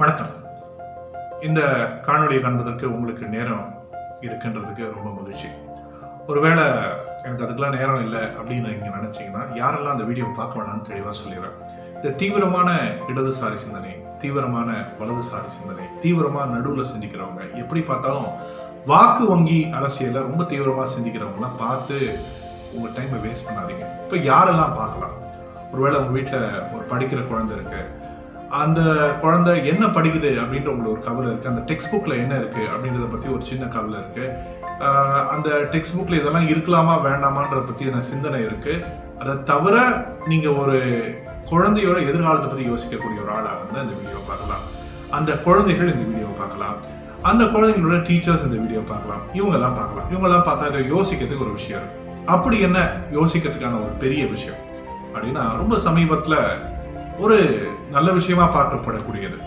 வணக்கம். இந்த காணொளியை காண்பதற்கு உங்களுக்கு நேரம் இருக்குன்றதுக்கு ரொம்ப மகிழ்ச்சி. ஒருவேளை எனக்கு அதுக்கெல்லாம் நேரம் இல்லை அப்படின்னு நீங்கள் நினச்சிங்கன்னா யாரெல்லாம் அந்த வீடியோ பார்க்க வேணாம்னு தெளிவாக சொல்லிடுறேன். இந்த தீவிரமான இடதுசாரி சிந்தனை தீவிரமான வலதுசாரி சிந்தனை தீவிரமாக நடுவில் சிந்திக்கிறவங்க எப்படி பார்த்தாலும் வாக்கு வங்கி அரசியலை ரொம்ப தீவிரமாக சிந்திக்கிறவங்களாம் பார்த்து உங்கள் டைமை வேஸ்ட் பண்ணாதீங்க. இப்போ யாரெல்லாம் பார்க்கலாம்? ஒருவேளை உங்கள் வீட்டில் ஒரு படிக்கிற குழந்தை இருக்குது அந்த குழந்தை என்ன படிக்குது அப்படின்ற உங்களுக்கு ஒரு கவலை இருக்குது அந்த டெக்ஸ்ட் புக்கில் என்ன இருக்குது அப்படின்றத பற்றி ஒரு சின்ன கவலை இருக்குது அந்த டெக்ஸ்ட் புக்கில் இதெல்லாம் இருக்கலாமா வேண்டாமான்ற பற்றின சிந்தனை இருக்குது அதை தவிர நீங்கள் ஒரு குழந்தையோட எதிர்காலத்தை பற்றி யோசிக்கக்கூடிய ஒரு ஆளாக வந்து அந்த வீடியோ பார்க்கலாம். அந்த குழந்தைகள் இந்த வீடியோவை பார்க்கலாம். அந்த குழந்தைங்களோட டீச்சர்ஸ் இந்த வீடியோ பார்க்கலாம். இவங்கெல்லாம் பார்க்கலாம். இவங்கெல்லாம் பார்த்தா யோசிக்கிறதுக்கு ஒரு விஷயம். இருக்கு அப்படி என்ன யோசிக்கிறதுக்கான ஒரு பெரிய விஷயம்? அப்படின்னா ரொம்ப சமீபத்தில் ஒரு நல்ல விஷயமா பார்க்கப்படக்கூடியது.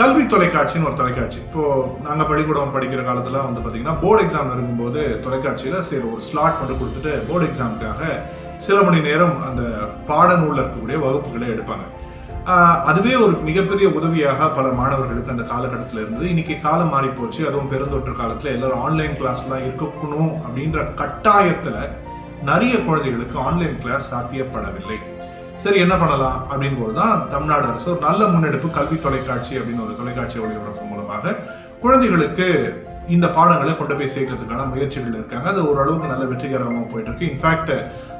கல்வி தொலைக்காட்சின்னு ஒரு தொலைக்காட்சி. இப்போ நாங்க பள்ளிக்கூடம் படிக்கிற காலத்துல வந்து பாத்தீங்கன்னா போர்டு எக்ஸாம் இருக்கும்போது தொலைக்காட்சியில சரி ஒரு ஸ்லாட் மட்டும் கொடுத்துட்டு போர்டு எக்ஸாமுக்காக சில மணி நேரம் அந்த பாடநூல்ல இருக்கக்கூடிய வகுப்புகளை எடுப்பாங்க. அதுவே ஒரு மிகப்பெரிய உதவியாக பல மாணவர்களுக்கு அந்த காலகட்டத்தில் இருந்தது. இன்னைக்கு காலம் மாறி போச்சு அதுவும் பெருந்தொற்று காலத்தில் எல்லாரும் ஆன்லைன் கிளாஸ்லாம் இருக்கணும் அப்படின்ற கட்டாயத்தில் நிறைய குழந்தைகளுக்கு ஆன்லைன் கிளாஸ் சாத்தியப்படவில்லை. சரி என்ன பண்ணலாம் அப்படின்னு போது தான் தமிழ்நாடு அரசு ஒரு நல்ல முன்னெடுப்பு கல்வி தொலைக்காட்சி அப்படின்னு ஒரு தொலைக்காட்சி ஒளிபரப்பு மூலமாக குழந்தைகளுக்கு இந்த பாடங்களை கொண்டு போய் சேர்க்கறதுக்கான முயற்சிகள் இருக்காங்க. அது ஓரளவுக்கு நல்ல வெற்றிகரமாக போயிட்டு இருக்கு இன்ஃபேக்ட்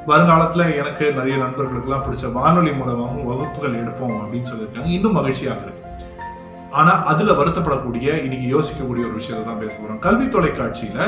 வருங்காலத்தில் எனக்கு நிறைய நண்பர்களுக்கெல்லாம் பிடிச்ச வானொலி மூலமாகவும் வகுப்புகள் எடுப்போம் அப்படின்னு சொல்லியிருக்காங்க. இன்னும் மகிழ்ச்சியாக இருக்கு. ஆனால் அதில் வருத்தப்படக்கூடிய இன்னைக்கு யோசிக்கக்கூடிய ஒரு விஷயத்தை தான் பேச போகிறோம் கல்வி தொலைக்காட்சியில்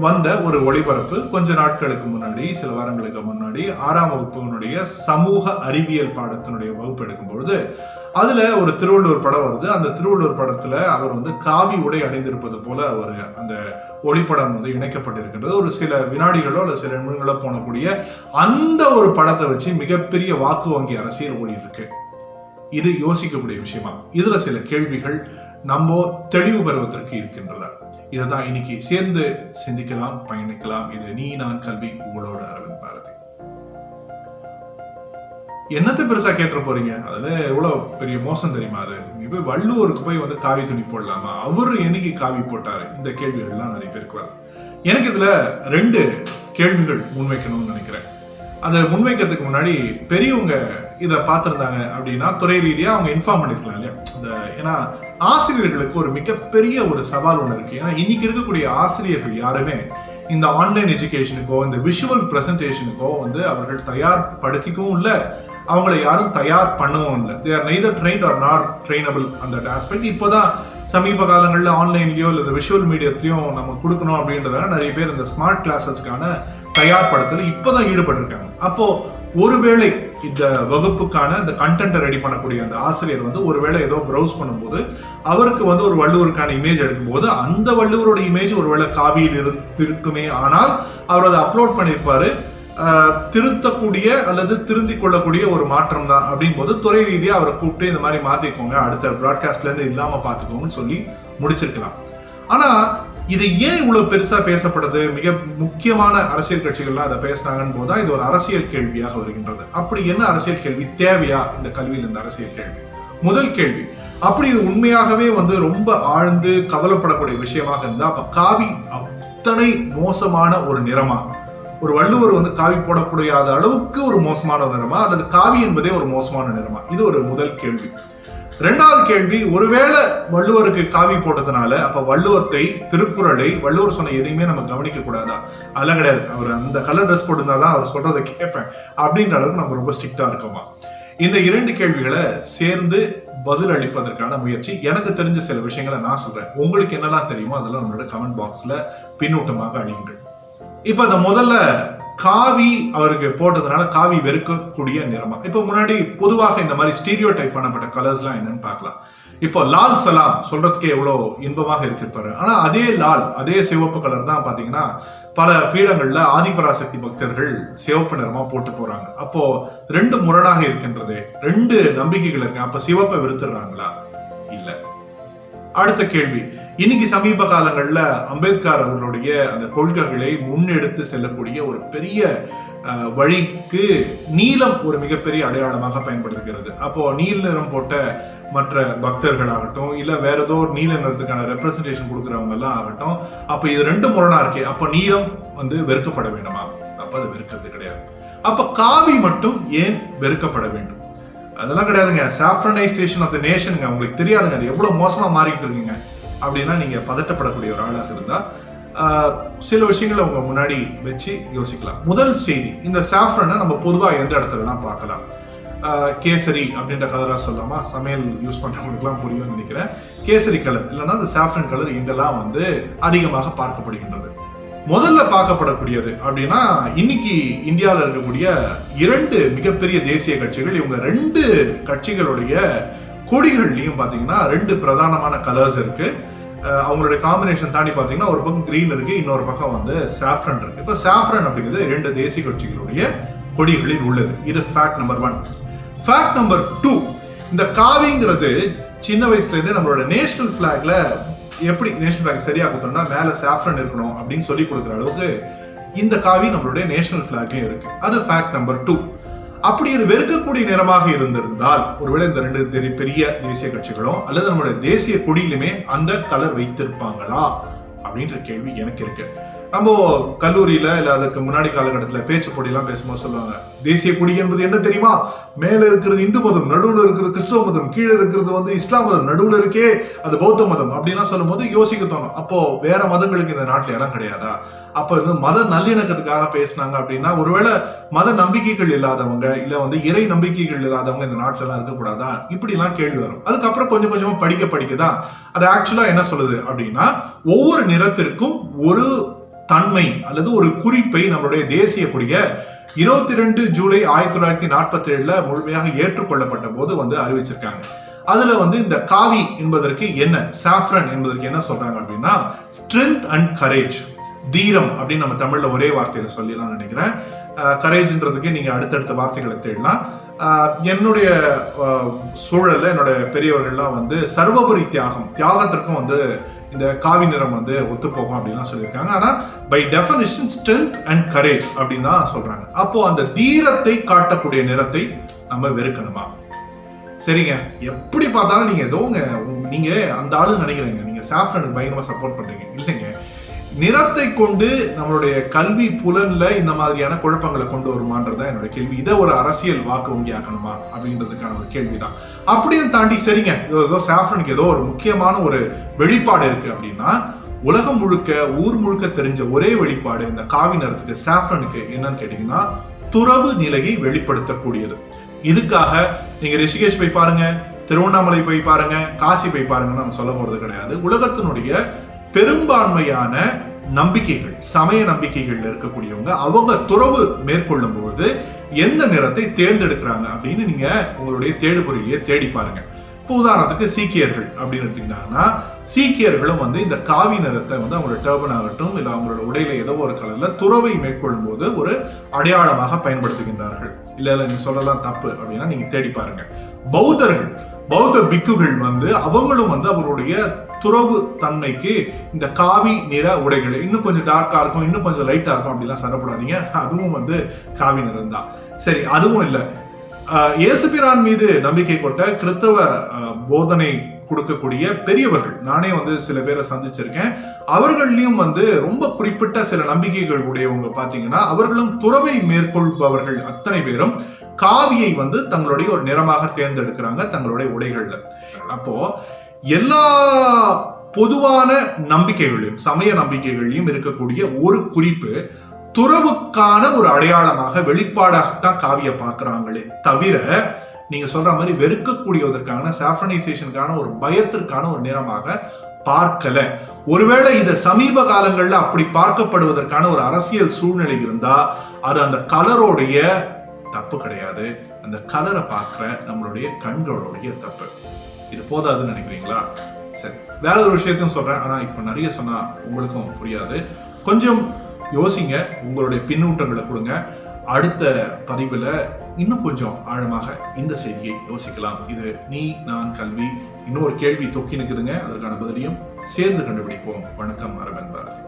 வந்த ஒரு ஒளிபரப்பு கொஞ்ச நாட்களுக்கு முன்னாடி சில வாரங்களுக்கு முன்னாடி ஆறாம் வகுப்பினுடைய சமூக அறிவியல் பாடத்தினுடைய வகுப்பு எடுக்கும்பொழுது அதுல ஒரு திருவள்ளுவர் படம் வருது. அந்த திருவள்ளுவர் படத்துல அவர் வந்து காவி உடை அணிந்திருப்பது போல ஒரு அந்த ஒளிப்படம் வந்து இணைக்கப்பட்டிருக்கின்றது. ஒரு சில வினாடிகளோ அல்லது சில நிமிடங்களோ போனக்கூடிய அந்த ஒரு படத்தை வச்சு மிகப்பெரிய வாக்கு வங்கி அரசியல் ஓடி இருக்கு இது யோசிக்கக்கூடிய விஷயமா? இதுல சில கேள்விகள் நம்ம தெளிவு பெறுவதற்கு இருக்கின்றதா? இதை தான் இன்னைக்கு சேர்ந்து சிந்திக்கலாம் பயணிக்கலாம். இது நீ நான் கல்வி உங்களோட அரவிந்த் பாரதி. என்னத்தை பெருசா கேட்டு போறீங்க? அதுல எவ்வளவு பெரிய மோசம் தெரியுமா அது? இப்போ போய் வள்ளுவருக்கு போய் வந்து காவி துணி போடலாமா? அவரு என்னைக்கு காவி போட்டாரு? இந்த கேள்விகள் எல்லாம் நிறைய பேருக்கு வருது. எனக்கு இதுல ரெண்டு கேள்விகள் முன்வைக்கணும்னு நினைக்கிறேன். அதை முன்வைக்கிறதுக்கு முன்னாடி பெரியவங்க இதை பார்த்துருந்தாங்க அப்படின்னா துறை ரீதியாக அவங்க இன்ஃபார்ம் பண்ணிருக்கலாம் இல்லையா? இந்த ஏன்னா ஆசிரியர்களுக்கு ஒரு மிகப்பெரிய ஒரு சவால் ஒன்று இருக்கு. ஏன்னா இன்னைக்கு இருக்கக்கூடிய ஆசிரியர்கள் யாருமே இந்த ஆன்லைன் எஜுகேஷனுக்கோ இந்த விஷுவல் ப்ரெசன்டேஷனுக்கோ வந்து அவர்கள் தயார்படுத்திக்கவும் இல்லை. அவங்கள யாரும் தயார் பண்ணவும் இல்லை. They are neither train or not trainable அந்த ஆஸ்பெக்ட் இப்போதான் சமீப காலங்களில் ஆன்லைன்லேயோ இல்லை விஷுவல் மீடியத்திலையும் நம்ம கொடுக்கணும் அப்படின்றதால நிறைய பேர் இந்த ஸ்மார்ட் கிளாஸஸ்க்கான தயார்படுத்தல் இப்போதான் ஈடுபட்டிருக்காங்க. அப்போது ஒருவேளை இந்த வகுப்புக்கான இந்த கண்டென்ட்டை ரெடி பண்ணக்கூடிய அந்த ஆசிரியர் வந்து ஒருவேளை ஏதோ ப்ரௌஸ் பண்ணும்போது அவருக்கு வந்து ஒரு வள்ளுவருக்கான இமேஜ் எடுக்கும்போது அந்த வள்ளுவரோட இமேஜ் ஒருவேளை காவியில் இரு- இருக்குமே ஆனால் அவர் அதை அப்லோட் பண்ணியிருப்பாரு. திருத்தக்கூடிய அல்லது திருந்திக் கொள்ளக்கூடிய ஒரு மாற்றம் தான் அப்படின் போது துறை ரீதியாக அவரை கூப்பிட்டு இந்த மாதிரி மாற்றிக்கோங்க அடுத்த ப்ராட்காஸ்ட்லேருந்து இல்லாமல் பார்த்துக்கோங்கன்னு சொல்லி முடிச்சிருக்கலாம். ஆனால் இது ஏன் இவ்வளவு பெருசா பேசப்படுது? மிக முக்கியமான அரசியல் கட்சிகள்லாம் அதை பேசுனாங்கன்னு போதா இது ஒரு அரசியல் கேள்வியாக வருகின்றது. அப்படி என்ன அரசியல் கேள்வி? தேவையா? இந்த கல்வியில் இந்த அரசியல் கேள்வி. முதல் கேள்வி அப்படி இது உண்மையாகவே வந்து ரொம்ப ஆழ்ந்து கவலைப்படக்கூடிய விஷயமாக இருந்தா அப்ப காவி அத்தனை மோசமான ஒரு நிறமா? ஒரு வள்ளுவர் வந்து காவி போடக்கூடிய அளவுக்கு ஒரு மோசமான நிறமா? அல்லது காவி என்பதே ஒரு மோசமான நிறமா? இது ஒரு முதல் கேள்வி. ரெண்டாவது கேள்வி ஒருவேளை வள்ளுவருக்கு காவி போட்டதுனால அப்ப வள்ளுவத்தை திருக்குறளை வள்ளுவர் சொன்ன எதையுமே நம்ம கவனிக்க கூடாதா? அதெல்லாம் கிடையாது. அவர் அந்த கலர் ட்ரெஸ் போட்டிருந்தாதான் அவர் சொல்றதை கேட்பேன். அப்படின்ற அளவுக்கு நம்ம ரொம்ப ஸ்ட்ரிக்டா இருக்கோமா? இந்த இரண்டு கேள்விகளை சேர்ந்து பதில் அளிப்பதற்கான முயற்சி. எனக்கு தெரிஞ்ச சில விஷயங்களை நான் சொல்றேன். உங்களுக்கு என்னெல்லாம் தெரியுமோ அதெல்லாம் நம்மளோட கமெண்ட் பாக்ஸ்ல பின்னூட்டமாக அழியுங்கள். இப்ப இந்த முதல்ல காவி அவருக்கு போட்டதுனால காவி வெறுக்கக்கூடிய நிறமா. இப்போ முன்னாடி பொதுவாக இந்த மாதிரி ஸ்டீரியோ டைப் பண்ணப்பட்ட கலர்ஸ்லாம் என்னன்னு பார்க்கலாம். இப்போ லால் சலாம் சொல்றதுக்கே எவ்வளவு இன்பமாக இருக்கிருப்பாரு ஆனா அதே லால் அதே சிவப்பு கலர் தான் பார்த்தீங்கன்னா பல பீடங்கள்ல ஆதிபராசக்தி பக்தர்கள் சிவப்பு நிறமா போட்டு போறாங்க. அப்போ ரெண்டு முரணாக இருக்கின்றது ரெண்டு நம்பிக்கைகள் இருக்கு? அப்ப சிவப்பை வெறுத்துடுறாங்களா? இல்ல. அடுத்த கேள்வி. இன்னைக்கு சமீப காலங்களில் அம்பேத்கர் அவர்களுடைய அந்த கொள்கைகளை முன்னெடுத்து செல்லக்கூடிய ஒரு பெரிய வழிக்கு நீலம் ஒரு மிகப்பெரிய அடையாளமாக பயன்படுத்துகிறது. அப்போ நீல் நிறம் போட்ட மற்ற பக்தர்களாகட்டும் இல்ல வேற ஏதோ ஒரு நீல நிறத்துக்கான ரெப்ரசன்டேஷன் கொடுக்குறவங்க எல்லாம் ஆகட்டும் அப்ப இது ரெண்டு முரணா இருக்கே அப்ப நீலம் வந்து வெறுக்கப்பட வேண்டுமா? அப்ப அது வெறுக்கிறது கிடையாது. அப்ப காவி மட்டும் ஏன் வெறுக்கப்பட வேண்டும்? அதெல்லாம் கிடையாதுங்க. சாஃப்ரனைசேஷன் ஆஃப் த நேஷனுங்க உங்களுக்கு தெரியாதுங்க. அது எவ்வளவு மோசமா மாறிக்கிட்டு இருக்குங்க. அப்படின்னா நீங்க பதட்டப்படக்கூடிய ஒரு ஆளாக இருந்தா சில விஷயங்களை உங்க முன்னாடி வச்சு யோசிக்கலாம். முதல் செய்தி இந்த சாஃப்ரனை நம்ம பொதுவாக எந்த இடத்துலலாம் பார்க்கலாம். கேசரி அப்படின்ற கலராக சொல்லாமா? சமையல் யூஸ் பண்ணுறவங்களுக்குலாம் புரியும்னு நினைக்கிறேன். கேசரி கலர் இல்லைன்னா அந்த சாஃப்ரன் கலர் இங்கெல்லாம் வந்து அதிகமாக பார்க்கப்படுகின்றது. முதல்ல பார்க்கப்படக்கூடியது அப்படின்னா இன்னைக்கு இந்தியாவில் இருக்கக்கூடிய இரண்டு மிகப்பெரிய தேசிய கட்சிகள் இவங்க ரெண்டு கட்சிகளுடைய கொடிகள்லையும் பார்த்தீங்கன்னா ரெண்டு பிரதானமான கலர்ஸ் இருக்குது அவங்களுடைய காம்பினேஷன் தாண்டி பார்த்தீங்கன்னா ஒரு பக்கம் கிரீன் இருக்கு இன்னொரு பக்கம் வந்து சாஃப்ரன் இருக்கு. இப்போ சாஃப்ரன் அப்படிங்கிறது ரெண்டு தேசிய கட்சிகளுடைய கொடிகளில் உள்ளது. இது fact number one fact number two இந்த காவிங்கிறது சின்ன வயசுலேருந்தே நம்மளோட நேஷனல் ஃபிளாக்ல எப்படி நேஷனல் ஃபிளாக் சரியா கொடுத்தோம்னா மேலே சாஃப்ரன் இருக்கணும் அப்படின்னு சொல்லி கொடுக்குற அளவுக்கு இந்த காவி நம்மளுடைய நேஷனல் ஃபிளாக்லயும் இருக்கு. அது ஃபேக்ட் நம்பர் டூ அப்படி இது வெறுக்கக்கூடிய நிறமாக இருந்திருந்தால் ஒருவேளை இந்த ரெண்டு தெரி- பெரிய தேசிய கட்சிகளும் அல்லது நம்மளுடைய தேசிய கொடியிலுமே அந்த கலர் வைத்திருப்பாங்களா? அப்படின்ற கேள்வி எனக்கு இருக்கு. நம்ம கல்லூரியில இல்ல அதுக்கு முன்னாடி காலகட்டத்துல பேச்சு போட்டியெல்லாம் பேசும்போது சொல்லுவாங்க. தேசிய கொடி என்பது என்ன தெரியுமா? மேல இருக்கிறது இந்து மதம் நடுவுல இருக்கிறது கிறிஸ்துவ மதம் கீழே இருக்கிறது வந்து இஸ்லாம் மதம் நடுவுல இருக்கே அது பௌத்த மதம் அப்படின்லாம் சொல்லும்போது யோசிக்க தோணும். அப்போ வேற மதங்களுக்கு இந்த நாட்டுல இடம் கிடையாதா? அப்ப வந்து மத நல்லிணக்கத்துக்காக பேசினாங்க அப்படின்னா ஒருவேளை மத நம்பிக்கைகள் இல்லாதவங்க இல்ல வந்து இறை நம்பிக்கைகள் இல்லாதவங்க இந்த நாட்டுல எல்லாம் இருக்கக்கூடாதா? இப்படி எல்லாம் கேள்வி வரும். அதுக்கப்புறம் கொஞ்சம் கொஞ்சமா படிக்க படிக்கதான். அது ஆக்சுவலா என்ன சொல்லுது அப்படின்னா ஒவ்வொரு நிறத்திற்கும் ஒரு தன்மை அல்லது ஒரு குறிப்பை நம்மளுடைய தேசிய கொடிய இருபத்தி ரெண்டு ஜூலை ஆயிரத்தி தொள்ளாயிரத்தி நாற்பத்தி ஏழுல முழுமையாக ஏற்றுக்கொள்ளப்பட்ட போது வந்து அறிவிச்சிருக்காங்க. அதுல வந்து இந்த காவி என்பதற்கு என்ன சாஃப்ரன் என்பதற்கு என்ன சொல்றாங்க அப்படின்னா ஸ்ட்ரென்த் அண்ட் கரேஜ் தீரம் அப்படின்னு நம்ம தமிழ்ல ஒரே வார்த்தையில சொல்லிடலாம் நினைக்கிறேன். கரேஜ்ன்றதுக்கு நீங்க அடுத்தடுத்த வார்த்தைகளை தேடலாம். என்னுடைய சூழல்ல என்னோட பெரியவர்கள்லாம் வந்து சர்வபரி தியாகம் தியாகத்திற்கும் வந்து இந்த காவி நிறம் வந்து ஒத்துப்போகும் அப்படின்லாம் சொல்லியிருக்காங்க. ஆனா by definition strength and courage அப்படின்னு தான் சொல்றாங்க. அப்போ அந்த தீரத்தை காட்டக்கூடிய நிறத்தை நம்ம வெறுக்கணுமா? சரிங்க. எப்படி பார்த்தாலும் நீங்க ஏதோ உங்க- நீங்க அந்த ஆளு நினைக்கிறீங்க. நீங்க சாஃப்ரனுக்கு பயங்கரமா சப்போர்ட் பண்ணுறீங்க இல்லைங்க. நிறத்தை கொண்டு நம்மளுடைய கல்வி புலன்ல இந்த மாதிரியான குழப்பங்களை கொண்டு வருமான்றதுதான் என்னோட கேள்வி. இதை ஒரு அரசியல் வாக்கு வங்கி ஆக்கணுமா அப்படின்றதுக்கான ஒரு கேள்விதான். அப்படியும் தாண்டி சரிங்க ஏதோ சாஃப்ரனுக்கு ஏதோ ஒரு முக்கியமான ஒரு வெளிப்பாடு இருக்கு அப்படின்னா உலகம் முழுக்க ஊர் முழுக்க தெரிஞ்ச ஒரே வெளிப்பாடு இந்த காவி நிறத்துக்கு சாஃப்ரனுக்கு என்னன்னு கேட்டீங்கன்னா துறவு நிலையை வெளிப்படுத்தக்கூடியது. இதுக்காக நீங்க ரிஷிகேஷ் போய் பாருங்க திருவண்ணாமலை போய் பாருங்க காசி போய் பாருங்கன்னு நான் சொல்ல போறது கிடையாது. உலகத்தினுடைய பெரும்பான்மையான நம்பிக்கைகள் சமய நம்பிக்கைகள்ல இருக்கக்கூடியவங்க அவங்க துறவு மேற்கொள்ளும் பொழுது எந்த நிறத்தை தேர்ந்தெடுக்கிறாங்க அப்படின்னு நீங்க உங்களுடைய தேடுபொறியிலேயே தேடி பாருங்க. இப்போ உதாரணத்துக்கு சீக்கியர்கள் அப்படின்னு எடுத்தீங்கன்னா சீக்கியர்களும் வந்து இந்த காவி நிறத்தை வந்து அவங்களோட டர்பன் ஆகட்டும் இல்லை அவங்களோட உடையில ஏதோ ஒரு கலர்ல துறவை மேற்கொள்ளும் போது ஒரு அடையாளமாக பயன்படுத்துகின்றார்கள். இல்லை இல்லை நீங்க சொல்லலாம் தப்பு அப்படின்னா நீங்க தேடி பாருங்க. பௌத்தர்கள் பௌத்த பிக்குகள் வந்து அவங்களும் வந்து அவருடைய துறவு தன்மைக்கு இந்த காவி நிற உடைகள் இன்னும் கொஞ்சம் டார்க்காக இருக்கும் இன்னும் கொஞ்சம் லைட்டாக இருக்கும் அப்படிலாம் சரப்படாதீங்க. அதுவும் வந்து காவி நிறம் தான். சரி அதுவும் இல்லை. இயேசுபிரான் மீது நம்பிக்கை கொண்ட கிறித்தவ போதனை கொடுக்கக்கூடிய பெரியவர்கள் நானே வந்து சில பேரை சந்திச்சிருக்கேன். அவர்கள்லயும் வந்து ரொம்ப குறிப்பிட்ட சில நம்பிக்கைகள் உடையவங்க பார்த்தீங்கன்னா அவர்களும் துறவை மேற்கொள்பவர்கள் அத்தனை பேரும் காவியை வந்து தங்களுடைய ஒரு நிறமாக தேர்ந்தெடுக்கிறாங்க தங்களுடைய உடைகள்ல. அப்போ எல்லா பொதுவான நம்பிக்கைகளையும் சமய நம்பிக்கைகளையும் இருக்கக்கூடிய ஒரு குறிப்பு துறவுக்கான ஒரு அடையாளமாக வெளிப்பாடாகத்தான் காவியை பார்க்குறாங்களே தவிர நீங்க சொல்ற மாதிரி வெறுக்கக்கூடியதற்கான சாஃப்ரனைசேஷனுக்கான ஒரு பயத்திற்கான ஒரு நிறமாக பார்க்கல. ஒருவேளை இந்த சமீப காலங்கள்ல அப்படி பார்க்கப்படுவதற்கான ஒரு அரசியல் சூழ்நிலை இருந்தா அது அந்த கலரோடைய தப்பு கிடையாது. அந்த கலரை பார்க்குற நம்மளுடைய கண்களுடைய தப்பு. இது போதாதுன்னு நினைக்கிறீங்களா? சரி வேற ஒரு விஷயத்தையும் சொல்றேன். ஆனால் இப்போ நிறைய சொன்னால் உங்களுக்கும் புரியாது. கொஞ்சம் யோசிங்க உங்களுடைய பின்னூட்டங்களை கொடுங்க. அடுத்த பதிவில் இன்னும் கொஞ்சம் ஆழமாக இந்த செய்தியை யோசிக்கலாம். இது நீ நான் கல்வி இன்னொரு கேள்வி தொக்கி நிற்குதுங்க. அதற்கான பதிலையும் சேர்ந்து கண்டுபிடிப்போம். வணக்கம் அரவிந்த் பாரதி.